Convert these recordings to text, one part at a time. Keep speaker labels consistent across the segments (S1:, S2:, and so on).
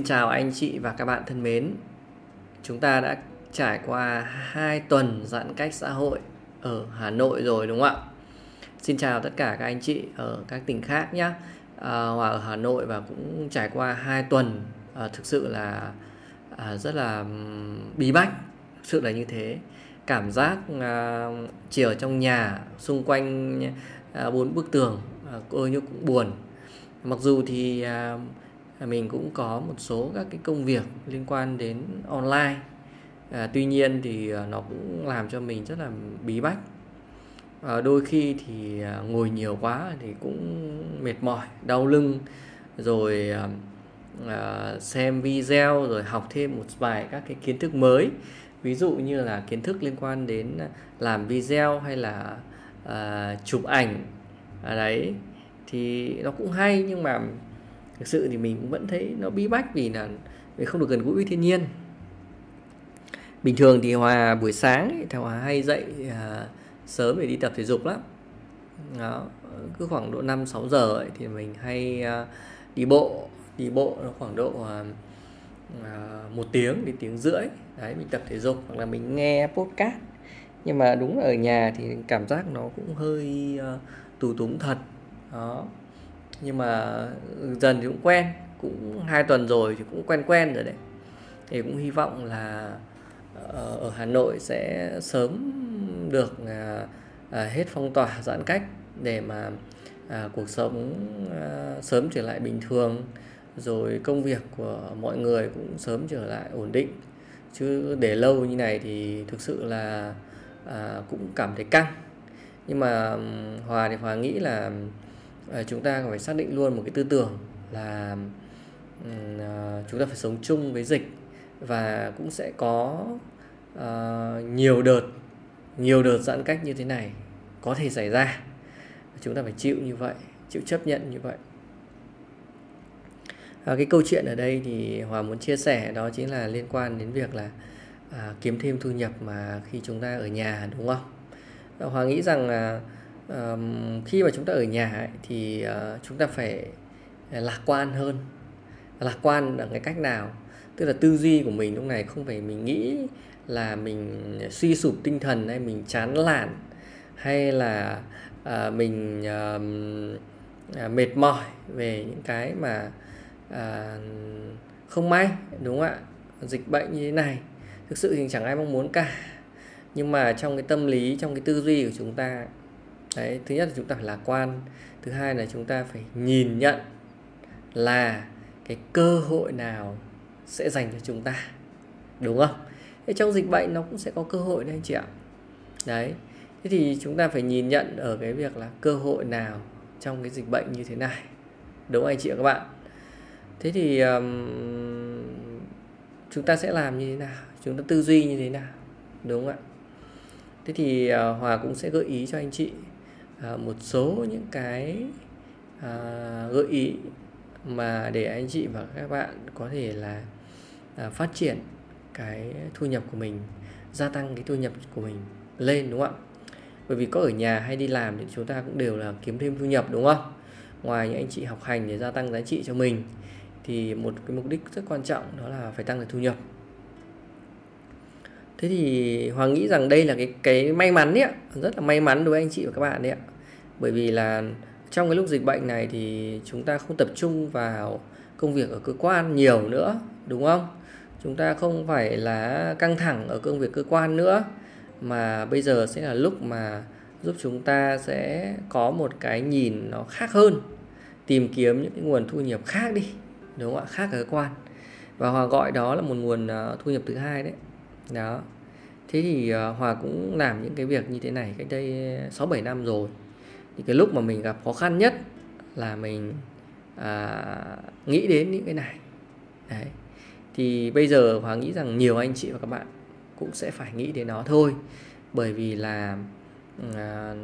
S1: xin Chào anh chị và các bạn thân mến. Chúng ta đã trải qua 2 tuần giãn cách xã hội ở Hà Nội rồi đúng không ạ? Xin chào tất cả các anh chị ở các tỉnh khác nhé. À, ở Hà Nội và cũng trải qua 2 tuần à, thực sự là à, rất là bí bách, thực sự là như thế. Cảm giác à, chỉ ở trong nhà xung quanh à, bốn bức tường à, ôi như cũng buồn. Mặc dù thì à, mình cũng có một số các cái công việc liên quan đến online. À, tuy nhiên thì à, nó cũng làm cho mình rất là bí bách. À, đôi khi thì à, ngồi nhiều quá thì cũng mệt mỏi đau lưng. Rồi à, à, xem video rồi học thêm một vài các cái kiến thức mới. Ví dụ như là kiến thức liên quan đến làm video hay là à, chụp ảnh. À, đấy thì nó cũng hay nhưng mà thực sự thì mình cũng vẫn thấy nó bí bách vì là mình không được gần gũi với thiên nhiên. Bình thường thì hòa buổi sáng thì hòa hay dậy à, sớm để đi tập thể dục lắm. Đó cứ khoảng độ 5 6 giờ ấy, thì mình hay à, đi bộ. Đi bộ nó khoảng độ à, à, một tiếng đến tiếng rưỡi. Đấy mình tập thể dục hoặc là mình nghe podcast. Nhưng mà đúng ở nhà thì cảm giác nó cũng hơi uh, tù túng thật. Đó nhưng mà dần thì cũng quen cũng hai tuần rồi thì cũng quen quen rồi đấy. Thì cũng hy vọng là ờ, ở Hà Nội sẽ sớm được à, à, hết phong tỏa giãn cách để mà à, cuộc sống sớm trở lại bình thường. Rồi công việc của mọi người cũng sớm trở lại ổn định. Chứ để lâu như này thì thực sự là à, cũng cảm thấy căng. Nhưng mà Hòa thì Hòa nghĩ là Ờ, chúng ta phải xác định luôn một cái tư tưởng là ờ, chúng ta phải sống chung với dịch và cũng sẽ có uh, nhiều đợt nhiều đợt giãn cách như thế này có thể xảy ra. Chúng ta phải chịu như vậy chịu chấp nhận như vậy. À, cái câu chuyện ở đây thì hòa muốn chia sẻ đó chính là liên quan đến việc là à, kiếm thêm thu nhập mà khi chúng ta ở nhà đúng không? Hòa nghĩ rằng là um, khi mà chúng ta ở nhà ấy, thì uh, chúng ta phải ờ, lạc quan hơn. Lạc quan là cái cách nào? Tức là tư duy của mình lúc này không phải mình nghĩ là mình suy sụp tinh thần hay mình chán lản hay là uh, mình uh, uh, mệt mỏi về những cái mà uh, không may đúng không ạ? Dịch bệnh như thế này thực sự thì chẳng ai mong muốn cả. Nhưng mà trong cái tâm lý trong cái tư duy của chúng ta đấy thứ nhất là chúng ta phải lạc quan. Thứ hai là chúng ta phải nhìn nhận là cái cơ hội nào sẽ dành cho chúng ta. Đúng không? Thế trong dịch bệnh nó cũng sẽ có cơ hội đấy anh chị ạ. Đấy thế thì chúng ta phải nhìn nhận ở cái việc là cơ hội nào trong cái dịch bệnh như thế này. Đúng không anh chị và các bạn? Thế thì um, chúng ta sẽ làm như thế nào? Chúng ta tư duy như thế nào? Đúng không ạ? Thế thì uh, hòa cũng sẽ gợi ý cho anh chị à, một số những cái à, gợi ý mà để anh chị và các bạn có thể là à, phát triển cái thu nhập của mình gia tăng cái thu nhập của mình lên đúng không ạ? Bởi vì có ở nhà hay đi làm thì chúng ta cũng đều là kiếm thêm thu nhập đúng không? Ngoài những anh chị học hành để gia tăng giá trị cho mình thì một cái mục đích rất quan trọng đó là phải tăng được thu nhập thế thì hoàng nghĩ rằng đây là cái cái may mắn đấy ạ. Rất là may mắn đối với anh chị và các bạn đấy ạ. Bởi vì là trong cái lúc dịch bệnh này thì chúng ta không tập trung vào công việc ở cơ quan nhiều nữa, đúng không? Chúng ta không phải là căng thẳng ở công việc cơ quan nữa, mà bây giờ sẽ là lúc mà giúp chúng ta sẽ có một cái nhìn nó khác hơn, tìm kiếm những cái nguồn thu nhập khác đi, đúng không ạ? Khác ở cơ quan. Và hòa gọi đó là một nguồn ờ, thu nhập thứ hai đấy. Đó thế thì ờ, hòa cũng làm những cái việc như thế này cách đây ờ, sáu bảy năm rồi. Thì cái lúc mà mình gặp khó khăn nhất là mình à, nghĩ đến những cái này. Đấy. Thì bây giờ hòa nghĩ rằng nhiều anh chị và các bạn cũng sẽ phải nghĩ đến nó thôi. Bởi vì là à,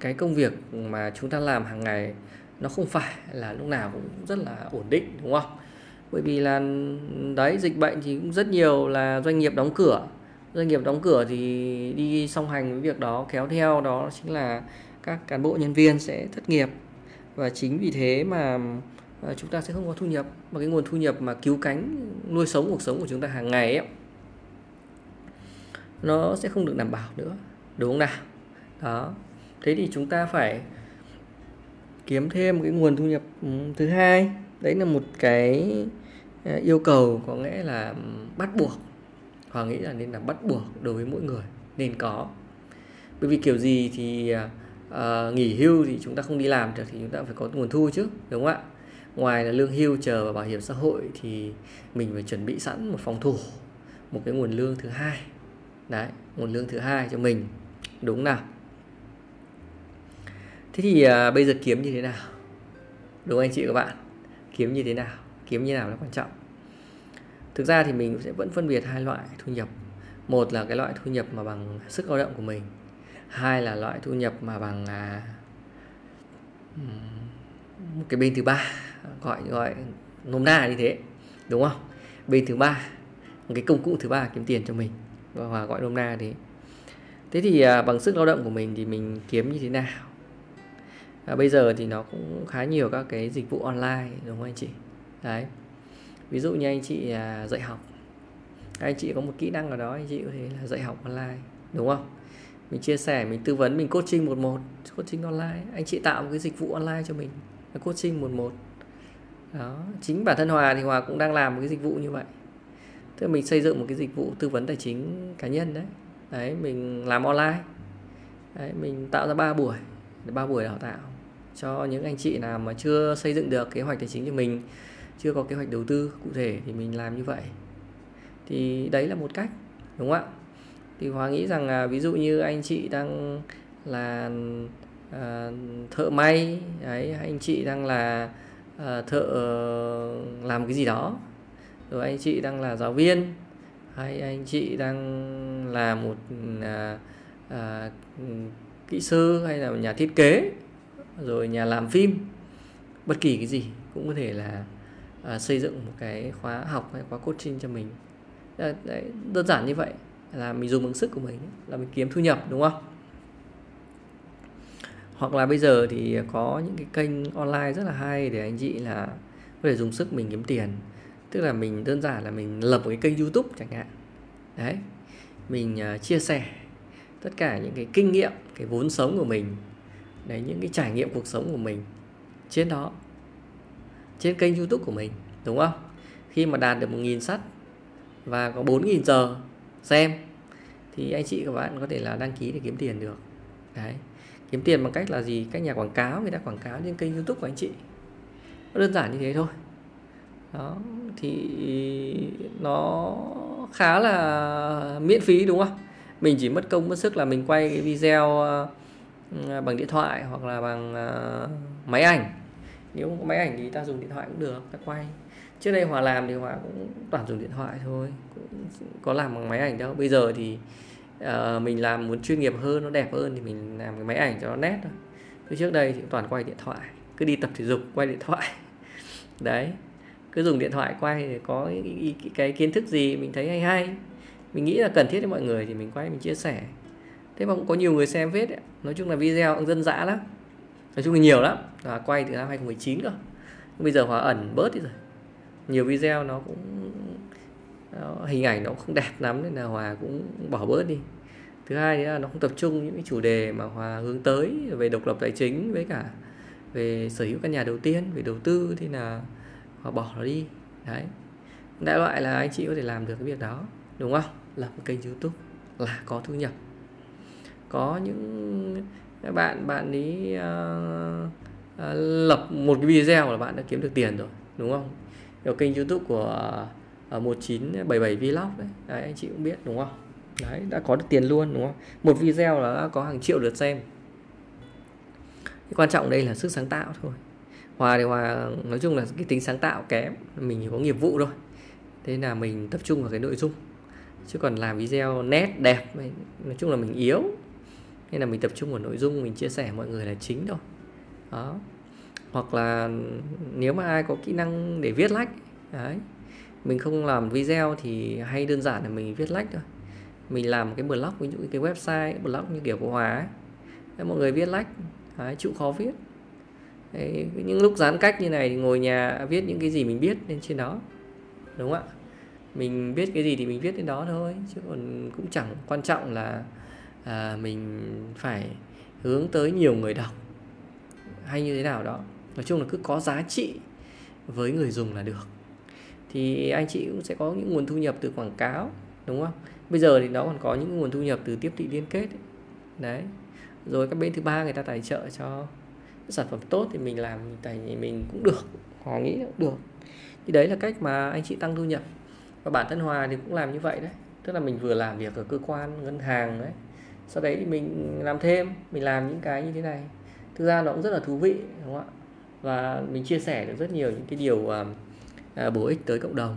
S1: cái công việc mà chúng ta làm hàng ngày nó không phải là lúc nào cũng rất là ổn định đúng không? Bởi vì là ừ, đấy dịch bệnh thì cũng rất nhiều là doanh nghiệp đóng cửa doanh nghiệp đóng cửa thì đi song hành với việc đó, kéo theo đó chính là các cán bộ nhân viên sẽ thất nghiệp. Và chính vì thế mà ờ, chúng ta sẽ không có thu nhập. Và cái nguồn thu nhập mà cứu cánh, nuôi sống cuộc sống của chúng ta hàng ngày ấy, nó sẽ không được đảm bảo nữa. Đúng không nào? Đó. Thế thì chúng ta phải kiếm thêm cái nguồn thu nhập ừ, thứ hai. Đấy là một cái ờ, yêu cầu có nghĩa là bắt buộc hòa nghĩ là nên là bắt buộc đối với mỗi người nên có. Bởi vì kiểu gì thì uh, nghỉ hưu thì chúng ta không đi làm được thì chúng ta phải có nguồn thu chứ đúng không ạ? Ngoài là lương hưu chờ và bảo hiểm xã hội thì mình phải chuẩn bị sẵn một phòng thủ một cái nguồn lương thứ hai. Đấy nguồn lương thứ hai cho mình đúng nào? Thế thì à, bây giờ kiếm như thế nào? Đúng anh chị các bạn? Kiếm như thế nào? Kiếm như nào là quan trọng? Thực ra thì mình sẽ vẫn phân biệt hai loại thu nhập. Một là cái loại thu nhập mà bằng sức lao động của mình. Hai là loại thu nhập mà bằng à, một cái bên thứ ba gọi gọi nôm na như thế đúng không? Bên thứ ba một cái công cụ thứ ba kiếm tiền cho mình và gọi nôm na thế. Thế thì à, bằng sức lao động của mình thì mình kiếm như thế nào? À, bây giờ thì nó cũng khá nhiều các cái dịch vụ online đúng không anh chị? Đấy ví dụ như anh chị à, dạy học. Anh chị có một kỹ năng nào đó anh chị có thể là dạy học online đúng không? Mình chia sẻ mình tư vấn mình coaching một một coaching online. Anh chị tạo một cái dịch vụ online cho mình coaching một một. Đó chính bản thân hòa thì hòa cũng đang làm một cái dịch vụ như vậy. Tức là mình xây dựng một cái dịch vụ tư vấn tài chính cá nhân đấy. Đấy mình làm online. Đấy, mình tạo ra ba buổi ba buổi đào tạo cho những anh chị nào mà chưa xây dựng được kế hoạch tài chính cho mình chưa có kế hoạch đầu tư cụ thể thì mình làm như vậy. Thì đấy là một cách đúng không ạ? Thì hòa nghĩ rằng là ví dụ như anh chị đang là à, thợ may đấy anh chị đang là à, thợ ờ, làm cái gì đó rồi anh chị đang là giáo viên hay anh chị đang là một à, à, kỹ sư hay là nhà thiết kế rồi nhà làm phim bất kỳ cái gì cũng có thể là à, xây dựng một cái khóa học hay khóa coaching cho mình. Đấy, đơn giản như vậy là mình dùng ứng sức của mình là mình kiếm thu nhập đúng không? Hoặc là bây giờ thì có những cái kênh online rất là hay để anh chị là có thể dùng sức mình kiếm tiền. Tức là mình đơn giản là mình lập một cái kênh youtube chẳng hạn. Đấy mình uh, chia sẻ tất cả những cái kinh nghiệm cái vốn sống của mình đấy những cái trải nghiệm cuộc sống của mình trên đó trên kênh youtube của mình, đúng không? Khi mà đạt được 1.000 sắt và có 4.000 giờ xem, thì anh chị các bạn có thể là đăng ký để kiếm tiền được. Đấy. Kiếm tiền bằng cách là gì? Các nhà quảng cáo, người ta quảng cáo trên kênh youtube của anh chị. Nó đơn giản như thế thôi. Đó, thì nó khá là miễn phí, đúng không? Mình chỉ mất công, mất sức là mình quay cái video ờ, bằng điện thoại hoặc là bằng ờ, máy ảnh nếu không có máy ảnh thì ta dùng điện thoại cũng được ta quay. Trước đây hòa làm thì hòa cũng toàn dùng điện thoại thôi cũng có làm bằng máy ảnh đâu. Bây giờ thì uh, mình làm muốn chuyên nghiệp hơn nó đẹp hơn thì mình làm cái máy ảnh cho nó nét thôi. Cứ trước đây thì toàn quay điện thoại cứ đi tập thể dục quay điện thoại. Đấy cứ dùng điện thoại quay để có cái, cái kiến thức gì mình thấy hay hay. Mình nghĩ là cần thiết cho mọi người thì mình quay mình chia sẻ. Thế mà cũng có nhiều người xem phết ấy. nói chung là video cũng dân dã lắm nói chung là nhiều lắm. Và quay từ năm 2019 cơ. Bây giờ hòa ẩn bớt đi rồi. Nhiều video nó cũng nó, hình ảnh nó không đẹp lắm nên là hòa cũng bỏ bớt đi. Thứ hai là nó không tập trung những cái chủ đề mà hòa hướng tới về độc lập tài chính với cả về sở hữu căn nhà đầu tiên về đầu tư thì là hòa bỏ nó đi. Đấy. Đại loại là anh chị có thể làm được cái việc đó đúng không? Lập một kênh youtube là có thu nhập. Có những các bạn bạn ấy uh, uh, lập một cái video là bạn đã kiếm được tiền rồi đúng không? Ở kênh youtube của ờ, uh, 1977 vlog đấy. đấy anh chị cũng biết đúng không? Đấy đã có được tiền luôn đúng không? Một video là đã có hàng triệu lượt xem. Cái quan trọng đây là sức sáng tạo thôi. Hòa thì hòa nói chung là cái tính sáng tạo kém mình chỉ có nghiệp vụ thôi. Thế là mình tập trung vào cái nội dung. Chứ còn làm video nét đẹp nói chung là mình yếu nên là mình tập trung vào nội dung mình chia sẻ mọi người là chính thôi. Đó. Hoặc là nếu mà ai có kỹ năng để viết lách đấy. Mình không làm video thì hay đơn giản là mình viết lách thôi. Mình làm cái blog ví dụ cái website blog như kiểu của Hòa ấy. Đấy, mọi người viết lách đấy, chịu khó viết. Đấy, những lúc giãn cách như này thì ngồi nhà viết những cái gì mình biết lên trên đó đúng không ạ? Mình biết cái gì thì mình viết lên đó thôi chứ còn cũng chẳng quan trọng là à, mình phải hướng tới nhiều người đọc hay như thế nào đó. Nói chung là cứ có giá trị với người dùng là được. Thì anh chị cũng sẽ có những nguồn thu nhập từ quảng cáo đúng không? Bây giờ thì nó còn có những nguồn thu nhập từ tiếp thị liên kết ấy. đấy. Rồi các bên thứ ba người ta tài trợ cho sản phẩm tốt thì mình làm tài mình cũng được hòa nghĩ cũng được. Thì đấy là cách mà anh chị tăng thu nhập. Và bản thân hòa thì cũng làm như vậy đấy. Tức là mình vừa làm việc ở cơ quan ngân hàng đấy sau đấy thì mình làm thêm mình làm những cái như thế này. Thực ra nó cũng rất là thú vị đúng không ạ? Và mình chia sẻ được rất nhiều những cái điều uh, uh, bổ ích tới cộng đồng.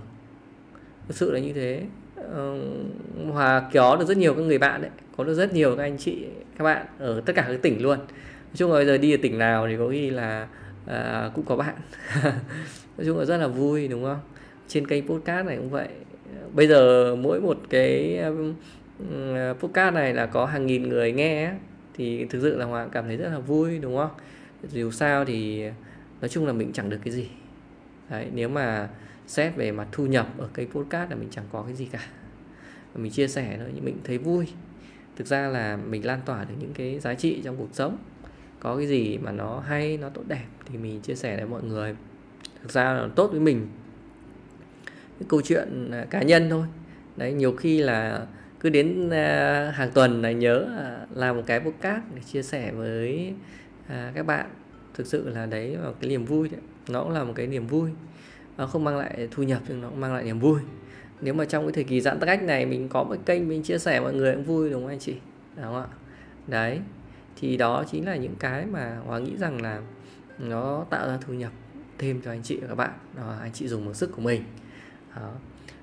S1: Thực sự là như thế. Uh, hòa kéo được rất nhiều các người bạn đấy có được rất nhiều các anh chị các bạn ở tất cả các tỉnh luôn. Nói chung là bây giờ đi ở tỉnh nào thì có khi là uh, cũng có bạn. Nói chung là rất là vui đúng không? Trên kênh podcast này cũng vậy. Bây giờ mỗi một cái podcast này là có hàng nghìn người nghe thì thực sự là hoàng cảm thấy rất là vui đúng không? Dù sao thì nói chung là mình chẳng được cái gì. Đấy, nếu mà xét về mặt thu nhập ở cái podcast là mình chẳng có cái gì cả. Mình chia sẻ thôi nhưng mình thấy vui. Thực ra là mình lan tỏa được những cái giá trị trong cuộc sống. Có cái gì mà nó hay nó tốt đẹp thì mình chia sẻ với mọi người. Thực ra là tốt với mình. Cái câu chuyện à, cá nhân thôi. Đấy nhiều khi là cứ đến uh, hàng tuần là nhớ uh, làm một cái podcast để chia sẻ với uh, các bạn. Thực sự là đấy là cái niềm vui đấy. nó cũng là một cái niềm vui. Nó không mang lại thu nhập nhưng nó cũng mang lại niềm vui. Nếu mà trong cái thời kỳ giãn cách này mình có một kênh mình chia sẻ mọi người cũng vui đúng không anh chị? Đúng không ạ? Đấy. Thì đó chính là những cái mà hòa nghĩ rằng là nó tạo ra thu nhập thêm cho anh chị và các bạn. Đó, anh chị dùng bằng sức của mình. Đó.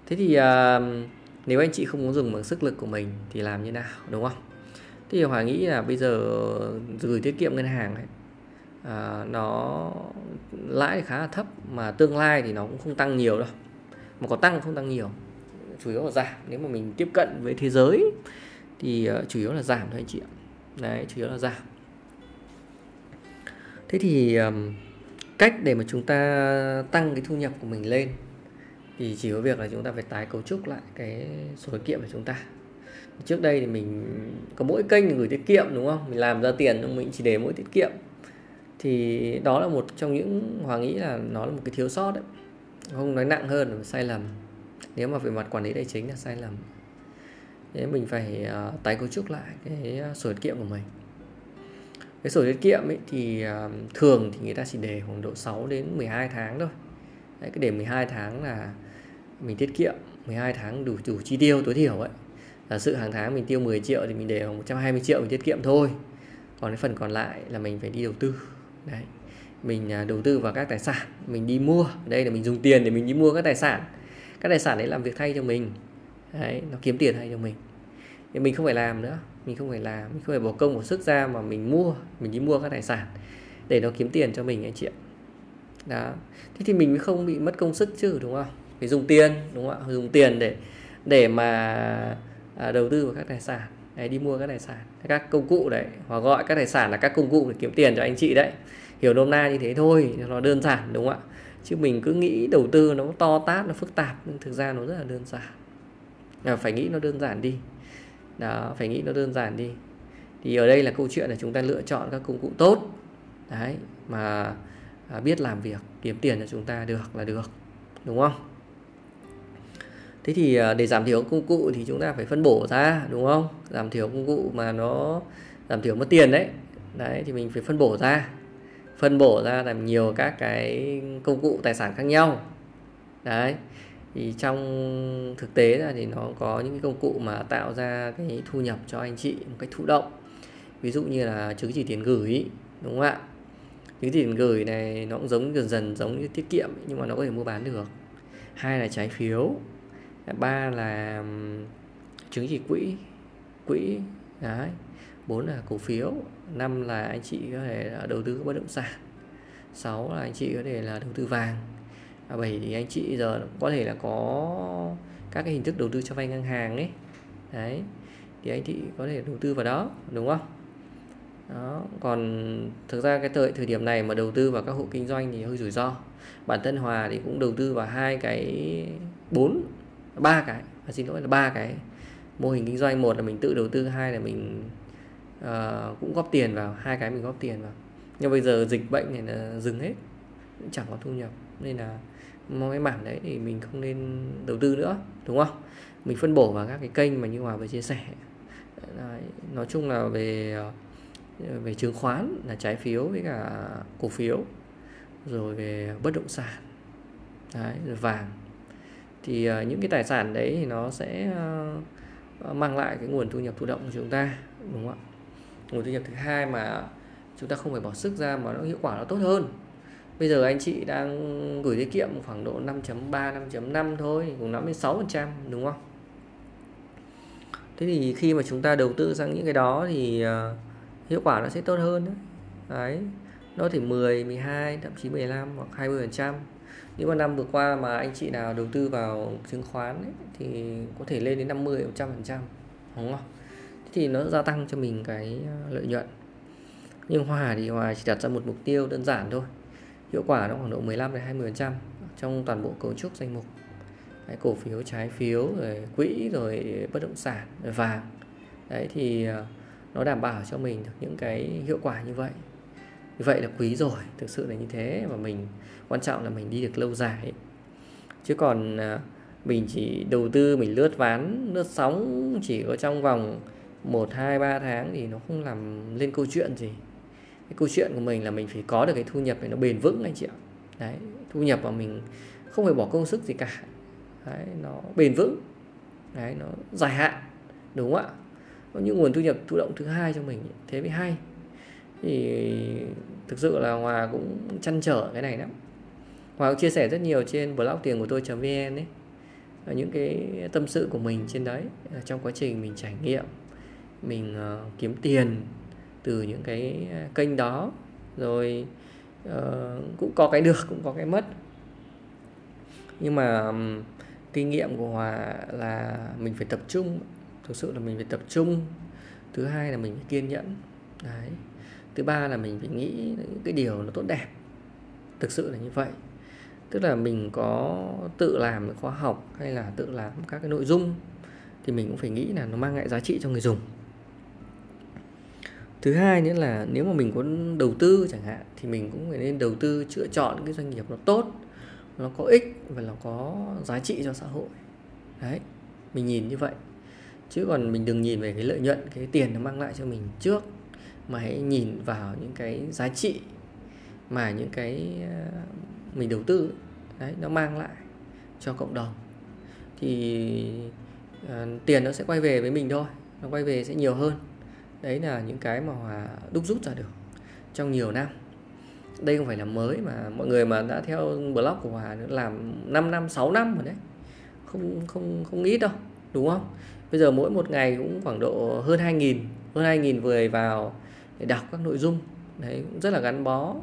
S1: thế thì uh, nếu anh chị không muốn dùng bằng sức lực của mình thì làm như nào đúng không? Thì hòa nghĩ là bây giờ gửi tiết kiệm ngân hàng ấy, à, nó lãi khá là thấp mà tương lai thì nó cũng không tăng nhiều đâu. Mà có tăng không tăng nhiều chủ yếu là giảm. Nếu mà mình tiếp cận với thế giới thì uh, chủ yếu là giảm thôi anh chị ạ. Đấy chủ yếu là giảm. Thế thì um, cách để mà chúng ta tăng cái thu nhập của mình lên thì chỉ có việc là chúng ta phải tái cấu trúc lại cái sổ tiết kiệm của chúng ta. Trước đây thì mình có mỗi kênh gửi tiết kiệm đúng không? Mình làm ra tiền nhưng mình chỉ để mỗi tiết kiệm. Thì đó là một trong những hoàng nghĩ là nó là một cái thiếu sót đấy. Không nói nặng hơn là sai lầm. Nếu mà về mặt quản lý tài chính là sai lầm. Thế mình phải uh, tái cấu trúc lại cái ờ, sổ tiết kiệm của mình. Cái sổ tiết kiệm ấy thì uh, thường thì người ta chỉ để khoảng độ 6 đến 12 tháng thôi. Đấy, cái để 12 tháng là mình tiết kiệm 12 tháng đủ đủ chi tiêu, tối thiểu ấy. Giả sự hàng tháng mình tiêu 10 triệu thì mình để 120 triệu mình tiết kiệm thôi. Còn cái phần còn lại là mình phải đi đầu tư. Đấy. Mình à, đầu tư vào các tài sản, mình đi mua. Đây là mình dùng tiền để mình đi mua các tài sản. Các tài sản đấy làm việc thay cho mình. Đấy, nó kiếm tiền thay cho mình. Thì mình không phải làm nữa. Mình không phải làm, mình không phải bỏ công, bỏ sức ra mà mình mua, mình đi mua các tài sản để nó kiếm tiền cho mình anh chị ạ. Đó. Thế thì mình mới không bị mất công sức chứ, đúng không? Phải dùng tiền đúng không ạ? Dùng tiền để để mà à, đầu tư vào các tài sản. Đấy, đi mua các tài sản. Các công cụ đấy hoặc gọi các tài sản là các công cụ để kiếm tiền cho anh chị đấy. Hiểu nôm na như thế thôi nó đơn giản đúng không ạ? Chứ mình cứ nghĩ đầu tư nó to tát nó phức tạp nhưng thực ra nó rất là đơn giản. À, phải nghĩ nó đơn giản đi. Đó phải nghĩ nó đơn giản đi. Thì ở đây là câu chuyện là chúng ta lựa chọn các công cụ tốt. Đấy mà à, biết làm việc kiếm tiền cho chúng ta được là được đúng không? Thế thì à, để giảm thiểu công cụ thì chúng ta phải phân bổ ra, đúng không? Giảm thiểu công cụ mà nó, giảm thiểu mất tiền đấy. Đấy, thì mình phải phân bổ ra. Phân bổ ra làm nhiều các cái công cụ, tài sản khác nhau. Đấy, thì trong thực tế là thì nó có những cái công cụ mà tạo ra cái thu nhập cho anh chị một cách thụ động. Ví dụ như là chứng chỉ tiền gửi, đúng không ạ? Chứng chỉ tiền gửi này nó cũng giống dần dần giống như tiết kiệm, nhưng mà nó có thể mua bán được. Hai là trái phiếu ba là chứng chỉ quỹ quỹ, đấy. Bốn là cổ phiếu, năm là anh chị có thể đầu tư bất động sản, sáu là anh chị có thể là đầu tư vàng, và bảy thì anh chị giờ có thể là có các cái hình thức đầu tư cho vay ngân hàng ấy. Đấy, thì anh chị có thể đầu tư vào đó, đúng không? Đó, còn thực ra cái thời thời điểm này mà đầu tư vào các hộ kinh doanh thì hơi rủi ro. Bản thân hòa thì cũng đầu tư vào hai cái, bốn ba cái à, xin lỗi là ba cái mô hình kinh doanh. Một là mình tự đầu tư hai là mình uh, cũng góp tiền vào hai cái mình góp tiền vào. Nhưng bây giờ dịch bệnh này là dừng hết chẳng có thu nhập. Nên là cái mảng đấy thì mình không nên đầu tư nữa đúng không? Mình phân bổ vào các cái kênh mà như hòa vừa chia sẻ. Đấy, nói chung là về ờ, về chứng khoán là trái phiếu với cả cổ phiếu rồi về bất động sản đấy, rồi vàng thì ờ, những cái tài sản đấy thì nó sẽ ờ, mang lại cái nguồn thu nhập thụ động của chúng ta đúng không ạ? Nguồn thu nhập thứ hai mà chúng ta không phải bỏ sức ra mà nó hiệu quả nó tốt hơn. Bây giờ anh chị đang gửi tiết kiệm khoảng độ 5.3 5.5 thôi cũng 56 đúng không? Thế thì khi mà chúng ta đầu tư sang những cái đó thì ờ, hiệu quả nó sẽ tốt hơn đấy, đấy. nó thì 10 12 thậm chí 15 hoặc 20 phần trăm những năm vừa qua mà anh chị nào đầu tư vào chứng khoán ấy, thì có thể lên đến 50 100 phần trăm đúng không? Thì nó gia tăng cho mình cái ờ, lợi nhuận. Nhưng Hòa thì Hòa chỉ đặt ra một mục tiêu đơn giản thôi. Hiệu quả nó khoảng độ 15 đến 20 phần trăm trong toàn bộ cấu trúc danh mục. Cái cổ phiếu trái phiếu rồi quỹ rồi bất động sản rồi vàng. Đấy thì ờ, nó đảm bảo cho mình được những cái hiệu quả như vậy như vậy là quý rồi thực sự là như thế và mình quan trọng là mình đi được lâu dài chứ còn à, mình chỉ đầu tư mình lướt ván lướt sóng chỉ có trong vòng 1, 2, 3 tháng thì nó không làm lên câu chuyện gì. Cái câu chuyện của mình là mình phải có được cái thu nhập này nó bền vững anh chị ạ. Đấy thu nhập mà mình không phải bỏ công sức gì cả. Đấy, nó bền vững. Đấy nó dài hạn đúng không ạ? Có những nguồn thu nhập thụ động thứ hai cho mình thế mới hay thì thực sự là hòa cũng chăn trở cái này lắm. Hòa cũng chia sẻ rất nhiều trên blog tiền của tôi vn ấy những cái tâm sự của mình trên đấy à, trong quá trình mình trải nghiệm mình uh, kiếm tiền từ những cái à, kênh đó rồi uh, cũng có cái được cũng có cái mất. Nhưng mà um, kinh nghiệm của hòa là mình phải tập trung thực sự là mình phải tập trung. Thứ hai là mình phải kiên nhẫn. Đấy thứ ba là mình phải nghĩ những cái điều nó tốt đẹp. Thực sự là như vậy. Tức là mình có tự làm khóa học hay là tự làm các cái nội dung thì mình cũng phải nghĩ là nó mang lại giá trị cho người dùng. Thứ hai nữa là nếu mà mình có đầu tư chẳng hạn thì mình cũng phải nên đầu tư chữa chọn cái doanh nghiệp nó tốt, nó có ích và nó có giá trị cho xã hội. Đấy, mình nhìn như vậy. Chứ còn mình đừng nhìn về cái lợi nhuận, cái tiền nó mang lại cho mình trước mà hãy nhìn vào những cái giá trị mà những cái ờ, mình đầu tư đấy nó mang lại cho cộng đồng. Thì uh, tiền nó sẽ quay về với mình thôi nó quay về sẽ nhiều hơn. Đấy là những cái mà hòa đúc rút ra được trong nhiều năm. Đây không phải là mới mà mọi người mà đã theo blog của hòa làm 5 năm 6 năm rồi đấy. Không không không ít đâu đúng không? Bây giờ mỗi một ngày cũng khoảng độ hơn 2.000 hơn 2.000 người vào để đọc các nội dung. Đấy cũng rất là gắn bó.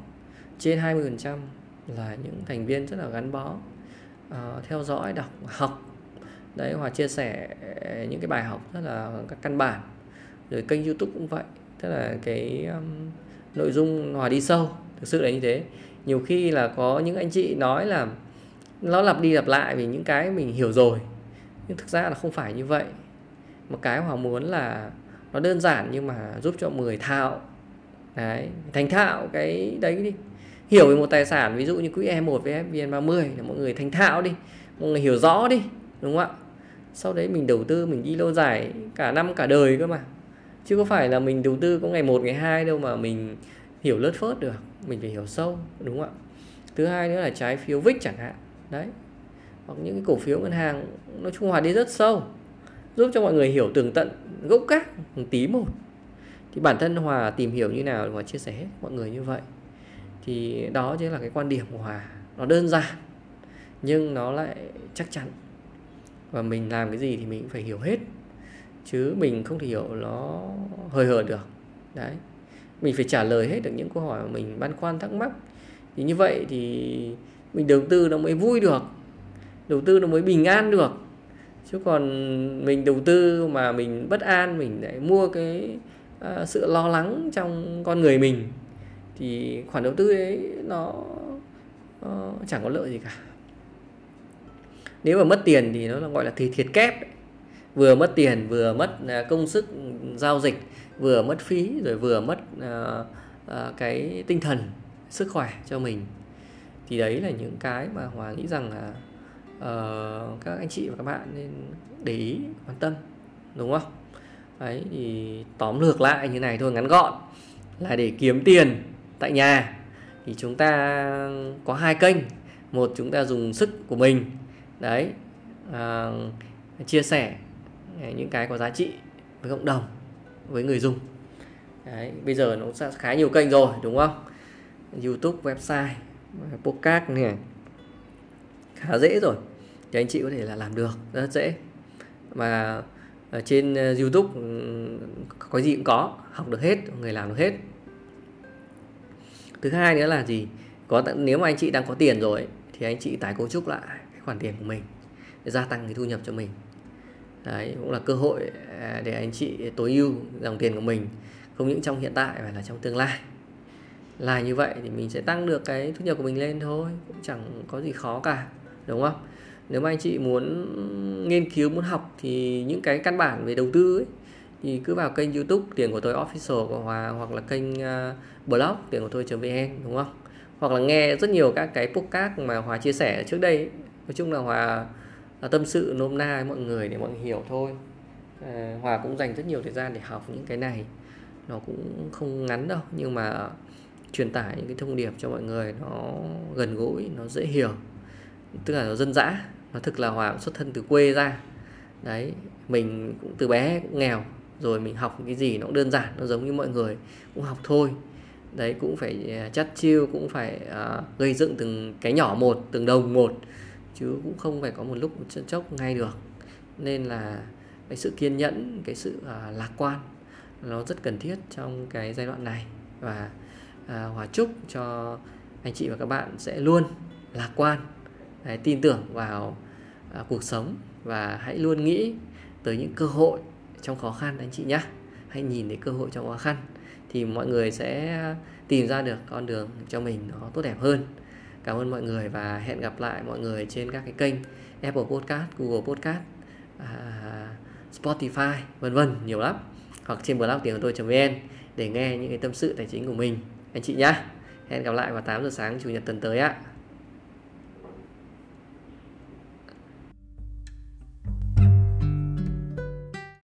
S1: Trên 20% là những thành viên rất là gắn bó uh, theo dõi đọc học. Đấy hoặc chia sẻ những cái bài học rất là các căn bản. Rồi kênh youtube cũng vậy. Tức là cái um, nội dung hòa đi sâu thực sự là như thế. Nhiều khi là có những anh chị nói là nó lặp đi lặp lại vì những cái mình hiểu rồi nhưng thực ra là không phải như vậy. Một cái hòa muốn là nó đơn giản nhưng mà giúp cho người thạo đấy, thành thạo cái đấy đi. Hiểu về một tài sản, ví dụ như quỹ E1 với e FVN30 là mọi người thành thạo đi. Mọi người hiểu rõ đi, đúng không ạ? Sau đấy mình đầu tư, mình đi lâu dài, cả năm, cả đời cơ mà. Chứ có phải là mình đầu tư có ngày một, ngày hai đâu mà mình hiểu lướt phớt được, mình phải hiểu sâu, đúng không ạ? Thứ hai nữa là trái phiếu vích chẳng hạn. Đấy. Hoặc những cái cổ phiếu ngân hàng nói chung hòa đi rất sâu, giúp cho mọi người hiểu tường tận gốc gác một tí một. Thì bản thân hòa tìm hiểu như nào, hòa chia sẻ hết mọi người như vậy. Thì đó chính là cái quan điểm của hòa. Nó đơn giản, nhưng nó lại chắc chắn. Và mình làm cái gì thì mình cũng phải hiểu hết. Chứ mình không thể hiểu nó hời hợt được. Đấy. Mình phải trả lời hết được những câu hỏi mà mình băn khoăn, thắc mắc. Thì như vậy thì mình đầu tư nó mới vui được. Đầu tư nó mới bình an được chứ còn mình đầu tư mà mình bất an mình lại mua cái uh, sự lo lắng trong con người mình thì khoản đầu tư đấy nó uh, chẳng có lợi gì cả. Nếu mà mất tiền thì nó là gọi là thì thiệt kép vừa mất tiền vừa mất uh, công sức giao dịch vừa mất phí rồi vừa mất uh, uh, cái tinh thần sức khỏe cho mình. Thì đấy là những cái mà hòa nghĩ rằng là uh, các anh chị và các bạn nên để ý quan tâm đúng không? Đấy thì tóm lược lại như này thôi ngắn gọn là để kiếm tiền tại nhà thì chúng ta có hai kênh. Một chúng ta dùng sức của mình đấy uh, chia sẻ à, những cái có giá trị với cộng đồng với người dùng. Đấy, bây giờ nó khá nhiều kênh rồi đúng không? YouTube website podcast này khá dễ rồi. Thì anh chị có thể là làm được, rất dễ. Mà ở trên ờ, YouTube ừ, có gì cũng có, học được hết, người làm được hết. Thứ hai nữa là gì? Có nếu mà anh chị đang có tiền rồi thì anh chị tái cấu trúc lại cái khoản tiền của mình để gia tăng cái thu nhập cho mình. Đấy, cũng là cơ hội à, để anh chị tối ưu dòng tiền của mình, không những trong hiện tại mà là trong tương lai. Là như vậy thì mình sẽ tăng được cái thu nhập của mình lên thôi, cũng chẳng có gì khó cả đúng không? Nếu mà anh chị muốn nghiên cứu muốn học thì những cái căn bản về đầu tư ấy, thì cứ vào kênh youtube tiền của tôi official của hòa hoặc là kênh à, blog tiền của tôi vn đúng không? Hoặc là nghe rất nhiều các cái podcast mà hòa chia sẻ trước đây ấy. nói chung là hòa là tâm sự nôm na với mọi người để mọi người hiểu thôi. À, hòa cũng dành rất nhiều thời gian để học những cái này. Nó cũng không ngắn đâu nhưng mà truyền tải những cái thông điệp cho mọi người nó gần gũi nó dễ hiểu tức là nó dân dã nó thực là hòa xuất thân từ quê ra. Đấy mình cũng từ bé cũng nghèo rồi mình học cái gì nó cũng đơn giản nó giống như mọi người cũng học thôi. Đấy cũng phải à, chắt chiêu cũng phải uh, gây dựng từng cái nhỏ một từng đồng một chứ cũng không phải có một lúc một chân chốc ngay được. Nên là cái sự kiên nhẫn cái sự uh, lạc quan nó rất cần thiết trong cái giai đoạn này. Và uh, hòa chúc cho anh chị và các bạn sẽ luôn lạc quan Đấy, tin tưởng vào à, cuộc sống và hãy luôn nghĩ tới những cơ hội trong khó khăn anh chị nhé hãy nhìn thấy cơ hội trong khó khăn thì mọi người sẽ tìm ra được con đường cho mình nó tốt đẹp hơn. Cảm ơn mọi người và hẹn gặp lại mọi người trên các cái kênh Apple Podcast, Google Podcast, à, Spotify vân vân nhiều lắm. Hoặc trên blog tiền của tôi.vn để nghe những cái tâm sự tài chính của mình. Anh chị nhé hẹn gặp lại vào 8 giờ sáng chủ nhật tuần tới ạ.